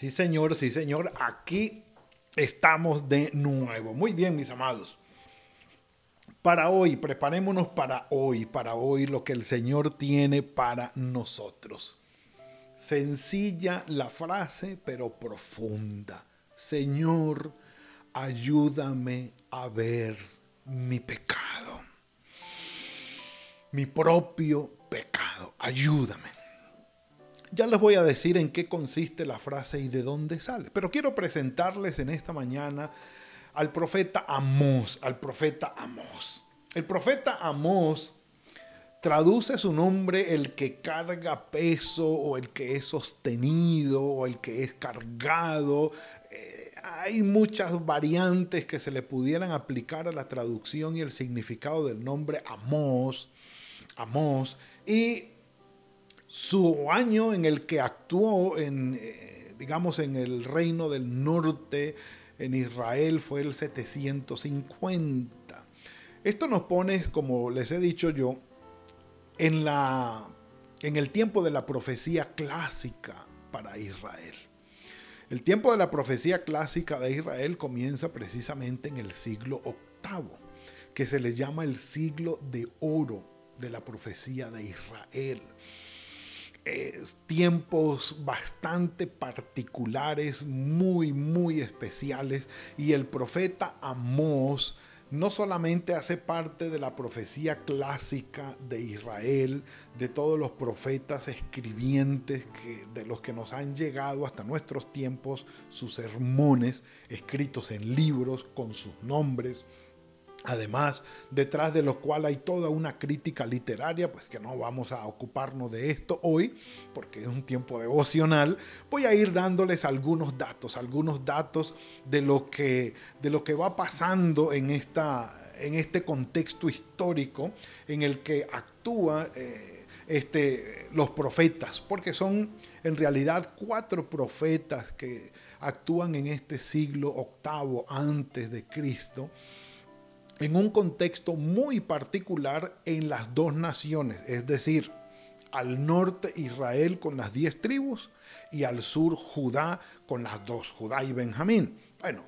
Sí, señor, sí, señor. Aquí estamos de nuevo. Muy bien, mis amados. Para hoy, preparémonos para hoy, para hoy lo que el Señor tiene para nosotros. Sencilla la frase, pero profunda. Señor, ayúdame a ver mi pecado. Mi propio pecado. Ayúdame. Ya les voy a decir en qué consiste la frase y de dónde sale. Pero quiero presentarles en esta mañana al profeta Amós, al profeta Amós. El profeta Amós traduce su nombre el que carga peso o el que es sostenido o el que es cargado. Eh, hay muchas variantes que se le pudieran aplicar a la traducción y el significado del nombre Amós. Amós. Y su año en el que actuó en, eh, digamos, en el reino del norte, en Israel, fue el 750. Esto nos pone, como les he dicho yo, en, la, en el tiempo de la profecía clásica para Israel. El tiempo de la profecía clásica de Israel comienza precisamente en el siglo VIII, que se le llama el siglo de oro de la profecía de Israel tiempos bastante particulares, muy, muy especiales. Y el profeta Amós no solamente hace parte de la profecía clásica de Israel, de todos los profetas escribientes de los que nos han llegado hasta nuestros tiempos, sus sermones escritos en libros con sus nombres, Además, detrás de lo cual hay toda una crítica literaria, pues que no vamos a ocuparnos de esto hoy, porque es un tiempo devocional, voy a ir dándoles algunos datos, algunos datos de lo que, de lo que va pasando en, esta, en este contexto histórico en el que actúan eh, este, los profetas, porque son en realidad cuatro profetas que actúan en este siglo octavo antes de Cristo en un contexto muy particular en las dos naciones, es decir, al norte Israel con las diez tribus y al sur Judá con las dos, Judá y Benjamín. Bueno,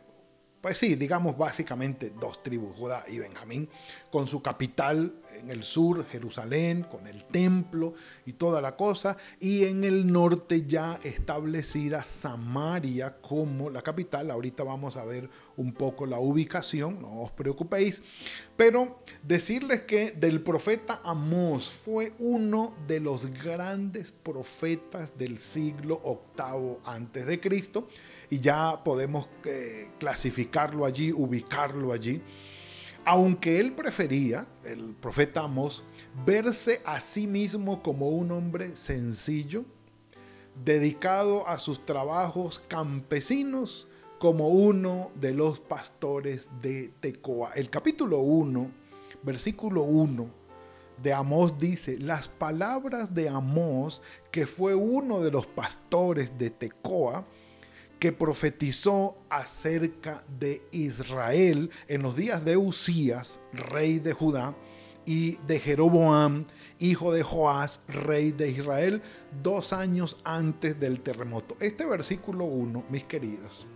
pues sí, digamos básicamente dos tribus, Judá y Benjamín, con su capital en el sur, Jerusalén, con el templo y toda la cosa, y en el norte ya establecida Samaria como la capital. Ahorita vamos a ver un poco la ubicación, no os preocupéis, pero decirles que del profeta Amós fue uno de los grandes profetas del siglo octavo antes de Cristo, y ya podemos eh, clasificarlo allí, ubicarlo allí aunque él prefería, el profeta Amos, verse a sí mismo como un hombre sencillo, dedicado a sus trabajos campesinos, como uno de los pastores de Tecoa. El capítulo 1, versículo 1 de Amós dice, las palabras de Amós, que fue uno de los pastores de Tecoa, que profetizó acerca de Israel en los días de Usías, rey de Judá, y de Jeroboam, hijo de Joás, rey de Israel, dos años antes del terremoto. Este versículo 1, mis queridos,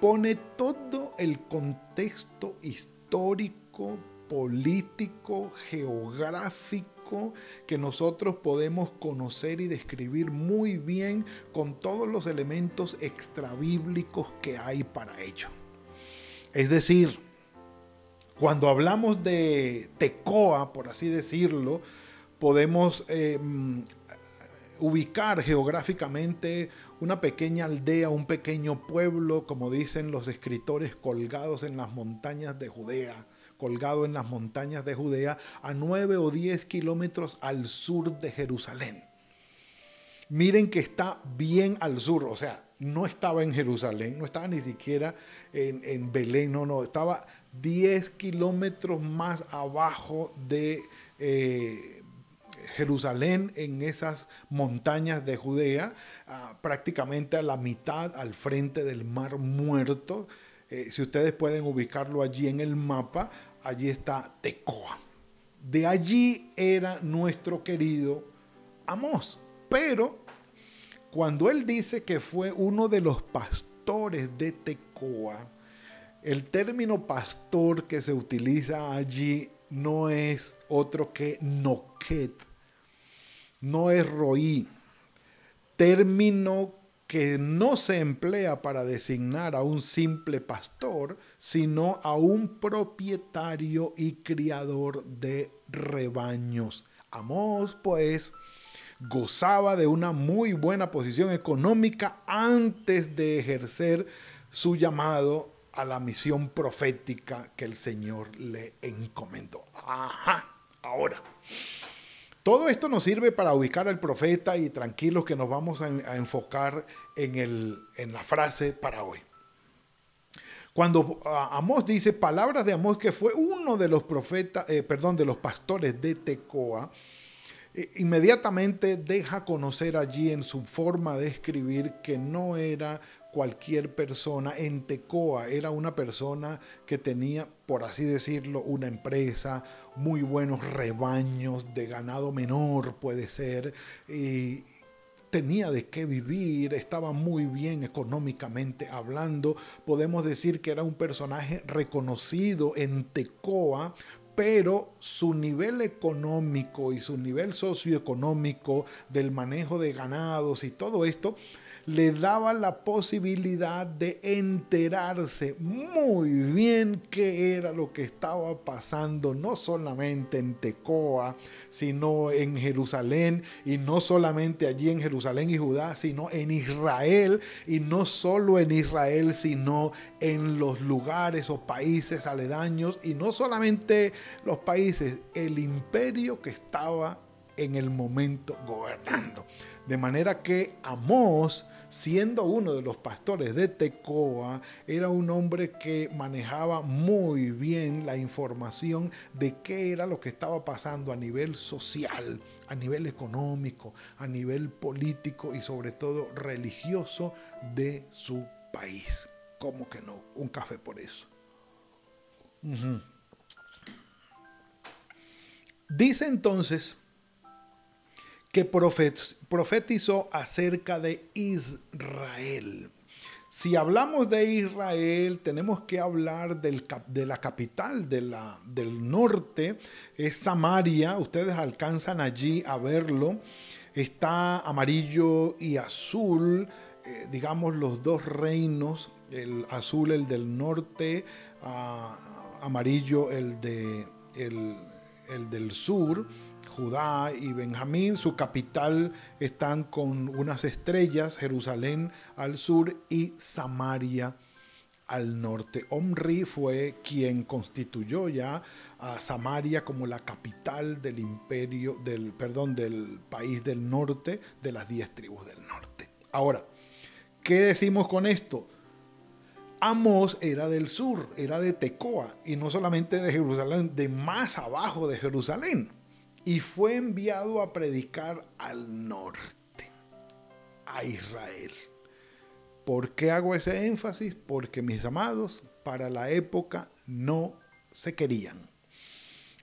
pone todo el contexto histórico, político, geográfico, que nosotros podemos conocer y describir muy bien con todos los elementos extrabíblicos que hay para ello. Es decir, cuando hablamos de Tecoa, por así decirlo, podemos em, ubicar geográficamente una pequeña aldea, un pequeño pueblo, como dicen los escritores, colgados en las montañas de Judea, colgado en las montañas de Judea, a nueve o diez kilómetros al sur de Jerusalén. Miren que está bien al sur, o sea, no estaba en Jerusalén, no estaba ni siquiera en, Belén, no, no, estaba 10 kilómetros más abajo de eh, Jerusalén, en esas montañas de Judea, prácticamente a la mitad, al frente del mar muerto. Eh, si ustedes pueden ubicarlo allí en el mapa, allí está Tecoa. De allí era nuestro querido Amós. Pero cuando él dice que fue uno de los pastores de Tecoa, el término pastor que se utiliza allí no es otro que noquet, no es roí, término que no se emplea para designar a un simple pastor, sino a un propietario y criador de rebaños. Amós, pues, gozaba de una muy buena posición económica antes de ejercer su llamado a la misión profética que el Señor le encomendó. Ajá, ahora. Todo esto nos sirve para ubicar al profeta y tranquilos que nos vamos a, enfocar en, el, en la frase para hoy. Cuando Amós dice palabras de Amós, que fue uno de los profetas, eh, perdón, de los pastores de Tecoa, eh, inmediatamente deja conocer allí en su forma de escribir que no era cualquier persona. En Tecoa era una persona que tenía, por así decirlo, una empresa, muy buenos rebaños de ganado menor, puede ser. Y tenía de qué vivir, estaba muy bien económicamente hablando. Podemos decir que era un personaje reconocido en Tecoa pero su nivel económico y su nivel socioeconómico del manejo de ganados y todo esto le daba la posibilidad de enterarse muy bien qué era lo que estaba pasando, no solamente en Tecoa, sino en Jerusalén, y no solamente allí en Jerusalén y Judá, sino en Israel, y no solo en Israel, sino en los lugares o países aledaños, y no solamente los países, el imperio que estaba en el momento gobernando. De manera que Amós, siendo uno de los pastores de Tecoa, era un hombre que manejaba muy bien la información de qué era lo que estaba pasando a nivel social, a nivel económico, a nivel político y sobre todo religioso de su país. ¿Cómo que no? Un café por eso. Dice entonces que profetizó acerca de Israel. Si hablamos de Israel, tenemos que hablar de la capital del norte, es Samaria. Ustedes alcanzan allí a verlo. Está amarillo y azul, eh, digamos los dos reinos, el azul el del norte, ah, amarillo el, de, el, el del sur Judá y Benjamín, su capital están con unas estrellas, Jerusalén al sur y Samaria al norte. Omri fue quien constituyó ya a Samaria como la capital del imperio, del, perdón, del país del norte, de las diez tribus del norte. Ahora, ¿qué decimos con esto? Amos era del sur, era de Tecoa, y no solamente de Jerusalén, de más abajo de Jerusalén y fue enviado a predicar al norte, a Israel. ¿Por qué hago ese énfasis? Porque mis amados, para la época no se querían.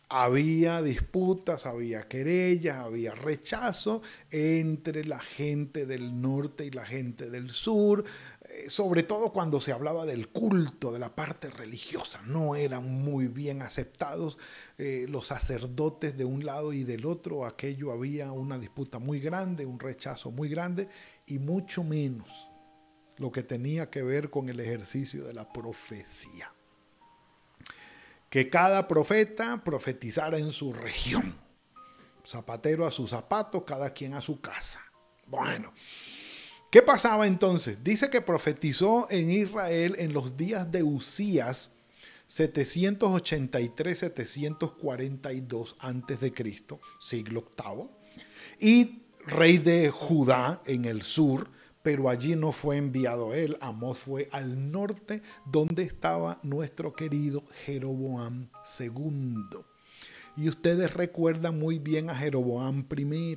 Había disputas, había querellas, había rechazo entre la gente del norte y la gente del sur, sobre todo cuando se hablaba del culto, de la parte religiosa, no eran muy bien aceptados eh, los sacerdotes de un lado y del otro, aquello había una disputa muy grande, un rechazo muy grande y mucho menos lo que tenía que ver con el ejercicio de la profecía. Que cada profeta profetizara en su región, zapatero a sus zapatos, cada quien a su casa. Bueno. ¿Qué pasaba entonces? Dice que profetizó en Israel en los días de Usías, 783-742 antes de Cristo, siglo VIII, y rey de Judá en el sur, pero allí no fue enviado él, Amós fue al norte donde estaba nuestro querido Jeroboam II. Y ustedes recuerdan muy bien a Jeroboam I.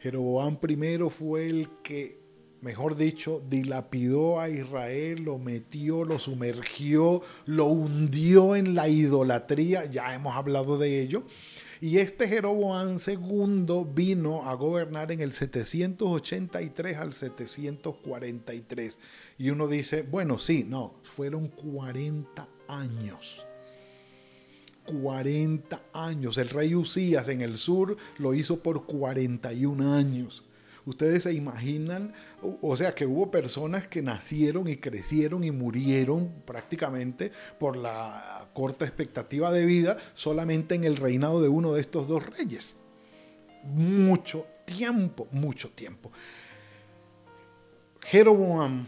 Jeroboam I fue el que, mejor dicho, dilapidó a Israel, lo metió, lo sumergió, lo hundió en la idolatría, ya hemos hablado de ello. Y este Jeroboam II vino a gobernar en el 783 al 743. Y uno dice, bueno, sí, no, fueron 40 años. 40 años. El rey Usías en el sur lo hizo por 41 años. Ustedes se imaginan, o sea, que hubo personas que nacieron y crecieron y murieron prácticamente por la corta expectativa de vida solamente en el reinado de uno de estos dos reyes. Mucho tiempo, mucho tiempo. Jeroboam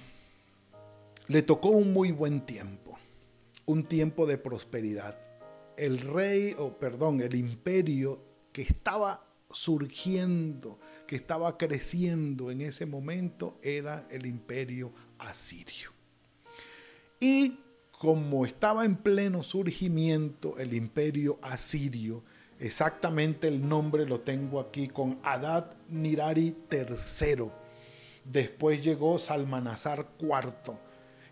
le tocó un muy buen tiempo, un tiempo de prosperidad el rey, o perdón, el imperio que estaba surgiendo, que estaba creciendo en ese momento, era el imperio asirio. Y como estaba en pleno surgimiento el imperio asirio, exactamente el nombre lo tengo aquí con Adad Nirari III. Después llegó Salmanazar IV.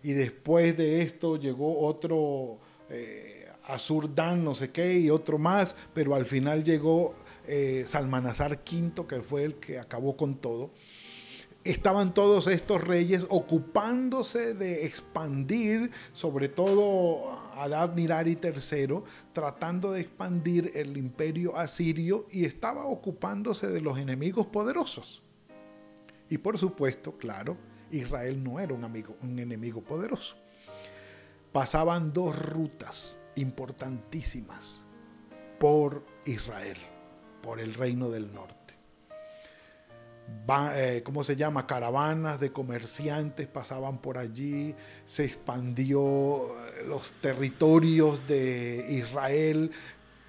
Y después de esto llegó otro eh, Azurdán, no sé qué, y otro más, pero al final llegó eh, Salmanazar V, que fue el que acabó con todo. Estaban todos estos reyes ocupándose de expandir, sobre todo Adad Nirari III, tratando de expandir el imperio asirio y estaba ocupándose de los enemigos poderosos. Y por supuesto, claro, Israel no era un, amigo, un enemigo poderoso. Pasaban dos rutas importantísimas por Israel, por el reino del norte. Eh, ¿Cómo se llama? Caravanas de comerciantes pasaban por allí, se expandió eh, los territorios de Israel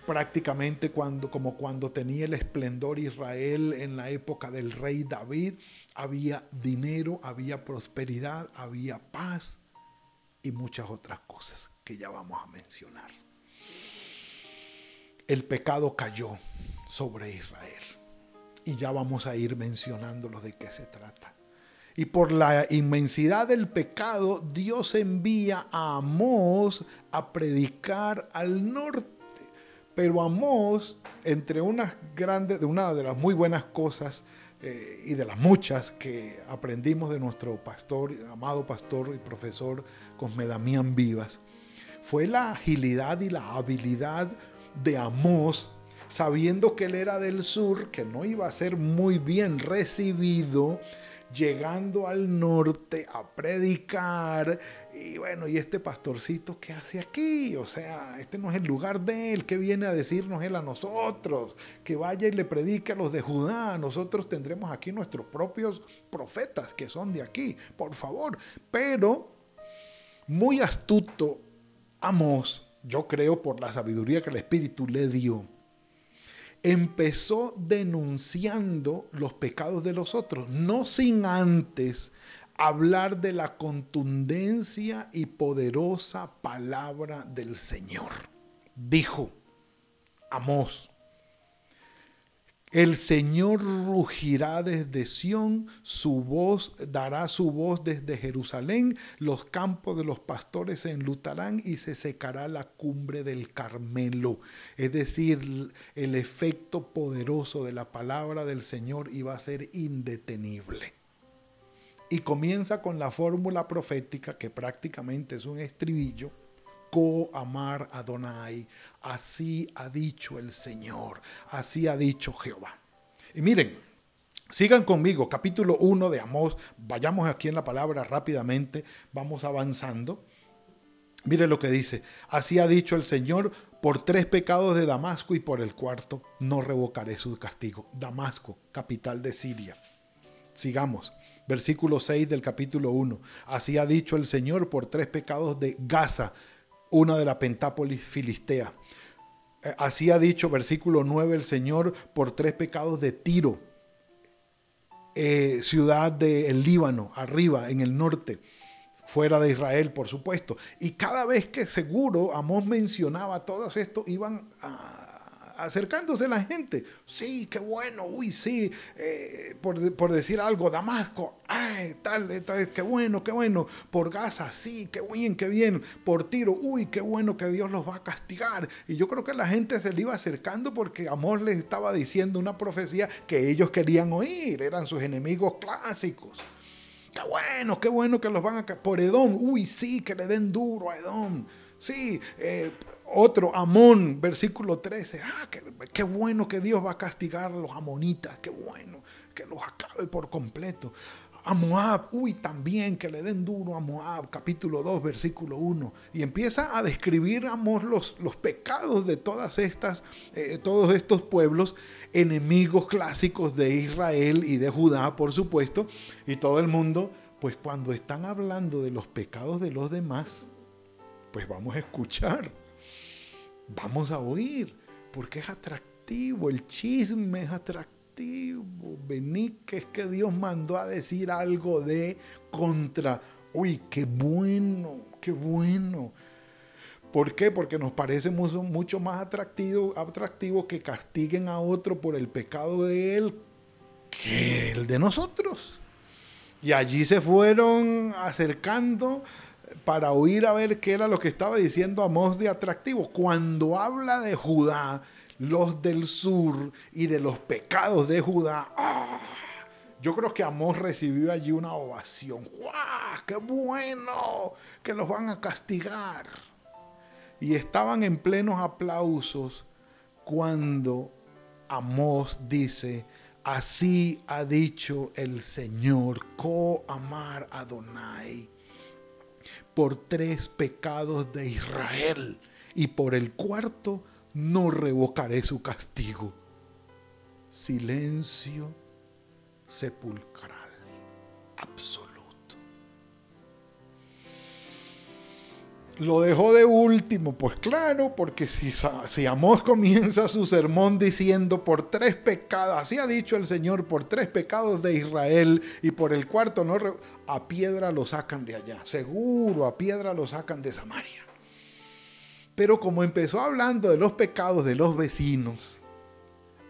prácticamente cuando, como cuando tenía el esplendor Israel en la época del rey David, había dinero, había prosperidad, había paz y muchas otras cosas que ya vamos a mencionar. El pecado cayó sobre Israel y ya vamos a ir mencionándolo de qué se trata. Y por la inmensidad del pecado, Dios envía a Amós a predicar al norte. Pero Amós, entre unas grandes, de una de las muy buenas cosas eh, y de las muchas que aprendimos de nuestro pastor, amado pastor y profesor Cosme Damián Vivas, fue la agilidad y la habilidad de Amós, sabiendo que él era del sur, que no iba a ser muy bien recibido, llegando al norte a predicar. Y bueno, ¿y este pastorcito qué hace aquí? O sea, este no es el lugar de él, que viene a decirnos él a nosotros? Que vaya y le predique a los de Judá. Nosotros tendremos aquí nuestros propios profetas que son de aquí, por favor. Pero muy astuto Amos, yo creo por la sabiduría que el Espíritu le dio, empezó denunciando los pecados de los otros, no sin antes hablar de la contundencia y poderosa palabra del Señor. Dijo Amós, el Señor rugirá desde Sión, su voz dará su voz desde Jerusalén, los campos de los pastores se enlutarán y se secará la cumbre del Carmelo. Es decir, el efecto poderoso de la palabra del Señor iba a ser indetenible. Y comienza con la fórmula profética, que prácticamente es un estribillo, Co amar Adonai. Así ha dicho el Señor, así ha dicho Jehová. Y miren, sigan conmigo, capítulo 1 de Amós. Vayamos aquí en la palabra rápidamente, vamos avanzando. Miren lo que dice, así ha dicho el Señor, por tres pecados de Damasco y por el cuarto no revocaré su castigo. Damasco, capital de Siria. Sigamos. Versículo 6 del capítulo 1. Así ha dicho el Señor por tres pecados de Gaza, una de la Pentápolis filistea. Eh, así ha dicho versículo 9 el Señor por tres pecados de Tiro, eh, ciudad del Líbano, arriba, en el norte, fuera de Israel, por supuesto. Y cada vez que seguro Amós mencionaba todo esto, iban a acercándose la gente. Sí, qué bueno, uy, sí, eh, por, decir algo, Damasco, ay, tal, tal, qué bueno, qué bueno. Por Gaza, sí, qué bien, qué bien. Por Tiro, uy, qué bueno que Dios los va a castigar. Y yo creo que la gente se le iba acercando porque Amor les estaba diciendo una profecía que ellos querían oír, eran sus enemigos clásicos. Qué bueno, qué bueno que los van a... Por Edom, uy, sí, que le den duro a Edom. Sí, eh, otro, Amón, versículo 13. Ah, qué, bueno que Dios va a castigar a los amonitas. Qué bueno que los acabe por completo. A Moab, uy, también que le den duro a Moab, capítulo 2, versículo 1. Y empieza a describir, amor, los, los pecados de todas estas, eh, todos estos pueblos, enemigos clásicos de Israel y de Judá, por supuesto. Y todo el mundo, pues cuando están hablando de los pecados de los demás, pues vamos a escuchar vamos a oír, porque es atractivo, el chisme es atractivo. Venid que es que Dios mandó a decir algo de contra. Uy, qué bueno, qué bueno. ¿Por qué? Porque nos parece mucho, más atractivo, atractivo que castiguen a otro por el pecado de él que el de nosotros. Y allí se fueron acercando para oír a ver qué era lo que estaba diciendo Amós de atractivo. Cuando habla de Judá, los del sur y de los pecados de Judá, ¡ah! yo creo que Amós recibió allí una ovación. ¡Guau! ¡Qué bueno! Que los van a castigar. Y estaban en plenos aplausos cuando Amós dice, así ha dicho el Señor, co amar Adonai por tres pecados de Israel y por el cuarto no revocaré su castigo. Silencio sepulcral, absoluto. Lo dejó de último, pues claro, porque si, si Amós comienza su sermón diciendo por tres pecados, así ha dicho el Señor, por tres pecados de Israel y por el cuarto no, a piedra lo sacan de allá, seguro a piedra lo sacan de Samaria. Pero como empezó hablando de los pecados de los vecinos,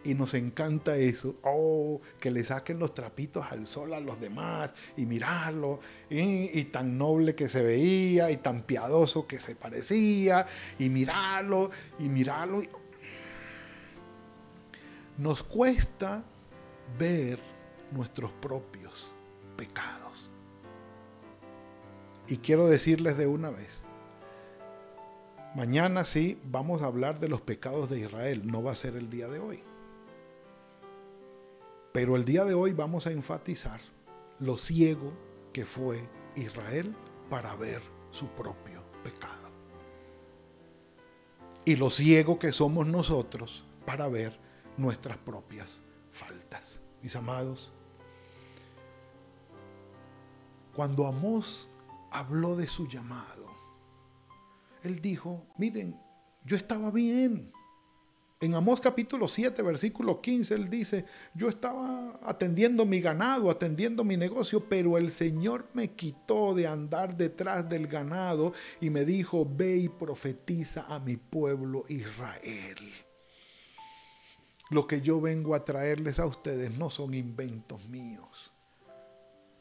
y nos encanta eso. Oh, que le saquen los trapitos al sol a los demás y mirarlo. Y, tan noble que se veía y tan piadoso que se parecía. Y mirarlo y mirarlo. Nos cuesta ver nuestros propios pecados. Y quiero decirles de una vez. Mañana sí vamos a hablar de los pecados de Israel. No va a ser el día de hoy. Pero el día de hoy vamos a enfatizar lo ciego que fue Israel para ver su propio pecado. Y lo ciego que somos nosotros para ver nuestras propias faltas. Mis amados, cuando Amós habló de su llamado, él dijo, miren, yo estaba bien, en Amós capítulo 7, versículo 15, él dice, yo estaba atendiendo mi ganado, atendiendo mi negocio, pero el Señor me quitó de andar detrás del ganado y me dijo, ve y profetiza a mi pueblo Israel. Lo que yo vengo a traerles a ustedes no son inventos míos.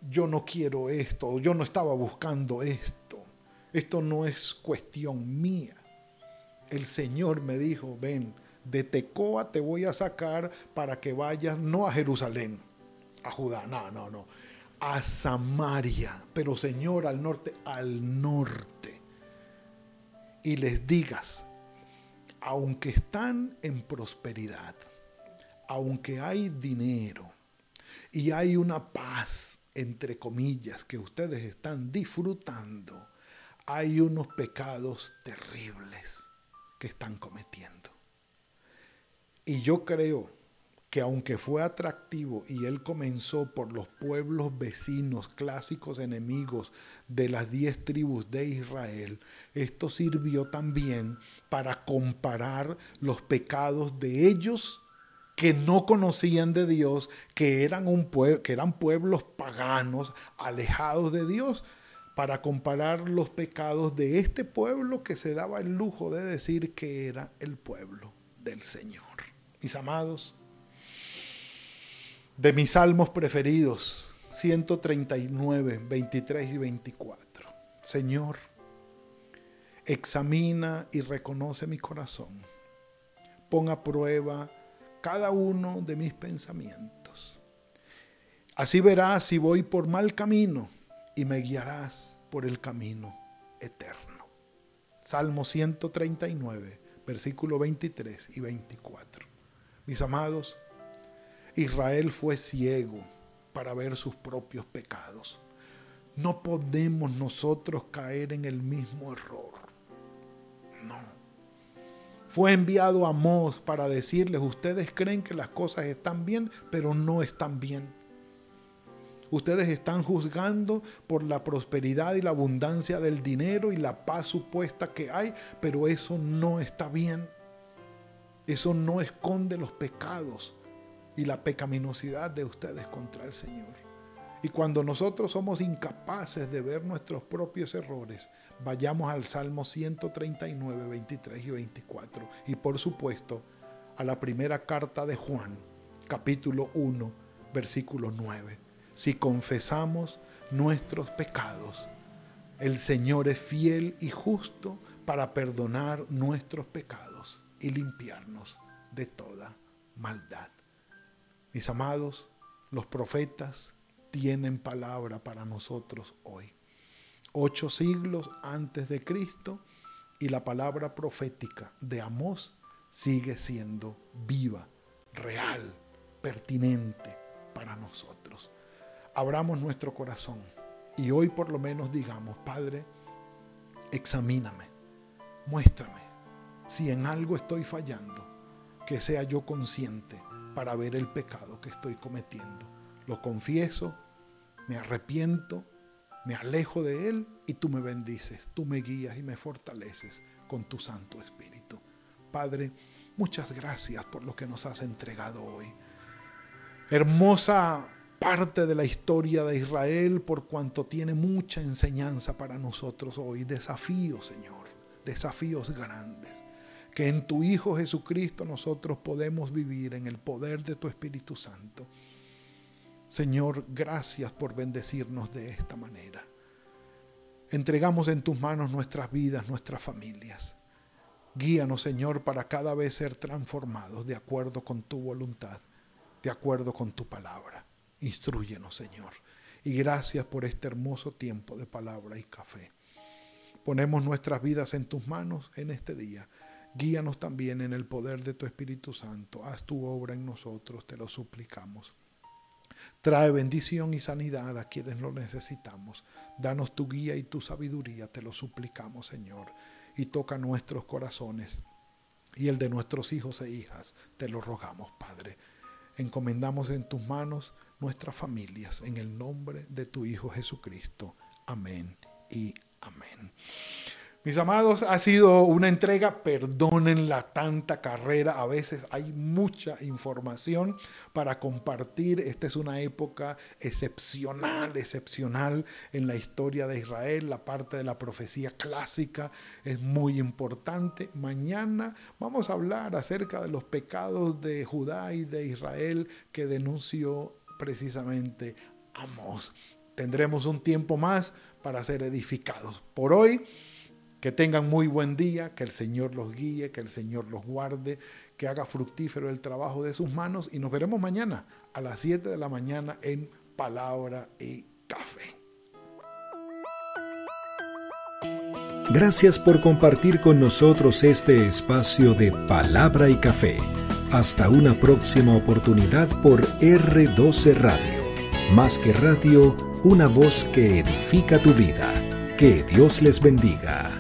Yo no quiero esto, yo no estaba buscando esto. Esto no es cuestión mía. El Señor me dijo, ven de Tecoa te voy a sacar para que vayas no a Jerusalén, a Judá, no, no, no, a Samaria, pero Señor, al norte, al norte. Y les digas, aunque están en prosperidad, aunque hay dinero y hay una paz, entre comillas, que ustedes están disfrutando, hay unos pecados terribles que están cometiendo. Y yo creo que aunque fue atractivo y él comenzó por los pueblos vecinos, clásicos enemigos de las diez tribus de Israel, esto sirvió también para comparar los pecados de ellos que no conocían de Dios, que eran, un que eran pueblos paganos, alejados de Dios, para comparar los pecados de este pueblo que se daba el lujo de decir que era el pueblo del Señor. Mis amados, de mis salmos preferidos, 139, 23 y 24. Señor, examina y reconoce mi corazón. Pon a prueba cada uno de mis pensamientos. Así verás si voy por mal camino y me guiarás por el camino eterno. Salmo 139, versículo 23 y 24. Mis amados, Israel fue ciego para ver sus propios pecados. No podemos nosotros caer en el mismo error. No. Fue enviado a Mos para decirles, ustedes creen que las cosas están bien, pero no están bien. Ustedes están juzgando por la prosperidad y la abundancia del dinero y la paz supuesta que hay, pero eso no está bien. Eso no esconde los pecados y la pecaminosidad de ustedes contra el Señor. Y cuando nosotros somos incapaces de ver nuestros propios errores, vayamos al Salmo 139, 23 y 24. Y por supuesto, a la primera carta de Juan, capítulo 1, versículo 9 si confesamos nuestros pecados. El Señor es fiel y justo para perdonar nuestros pecados y limpiarnos de toda maldad. Mis amados, los profetas tienen palabra para nosotros hoy. Ocho siglos antes de Cristo y la palabra profética de Amós sigue siendo viva, real, pertinente para nosotros abramos nuestro corazón y hoy por lo menos digamos, Padre, examíname, muéstrame si en algo estoy fallando, que sea yo consciente para ver el pecado que estoy cometiendo. Lo confieso, me arrepiento, me alejo de él y tú me bendices, tú me guías y me fortaleces con tu Santo Espíritu. Padre, muchas gracias por lo que nos has entregado hoy. Hermosa parte de la historia de Israel por cuanto tiene mucha enseñanza para nosotros hoy. Desafíos, Señor, desafíos grandes. Que en tu Hijo Jesucristo nosotros podemos vivir en el poder de tu Espíritu Santo. Señor, gracias por bendecirnos de esta manera. Entregamos en tus manos nuestras vidas, nuestras familias. Guíanos, Señor, para cada vez ser transformados de acuerdo con tu voluntad, de acuerdo con tu palabra. Instruyenos, Señor. Y gracias por este hermoso tiempo de palabra y café. Ponemos nuestras vidas en tus manos en este día. Guíanos también en el poder de tu Espíritu Santo. Haz tu obra en nosotros, te lo suplicamos. Trae bendición y sanidad a quienes lo necesitamos. Danos tu guía y tu sabiduría, te lo suplicamos, Señor. Y toca nuestros corazones y el de nuestros hijos e hijas, te lo rogamos, Padre. Encomendamos en tus manos nuestras familias en el nombre de tu Hijo Jesucristo. Amén y amén. Mis amados, ha sido una entrega, perdonen la tanta carrera, a veces hay mucha información para compartir, esta es una época excepcional, excepcional en la historia de Israel, la parte de la profecía clásica es muy importante. Mañana vamos a hablar acerca de los pecados de Judá y de Israel que denunció precisamente Amos. Tendremos un tiempo más para ser edificados. Por hoy, que tengan muy buen día, que el Señor los guíe, que el Señor los guarde, que haga fructífero el trabajo de sus manos y nos veremos mañana a las 7 de la mañana en Palabra y Café. Gracias por compartir con nosotros este espacio de Palabra y Café. Hasta una próxima oportunidad por R12 Radio. Más que radio, una voz que edifica tu vida. Que Dios les bendiga.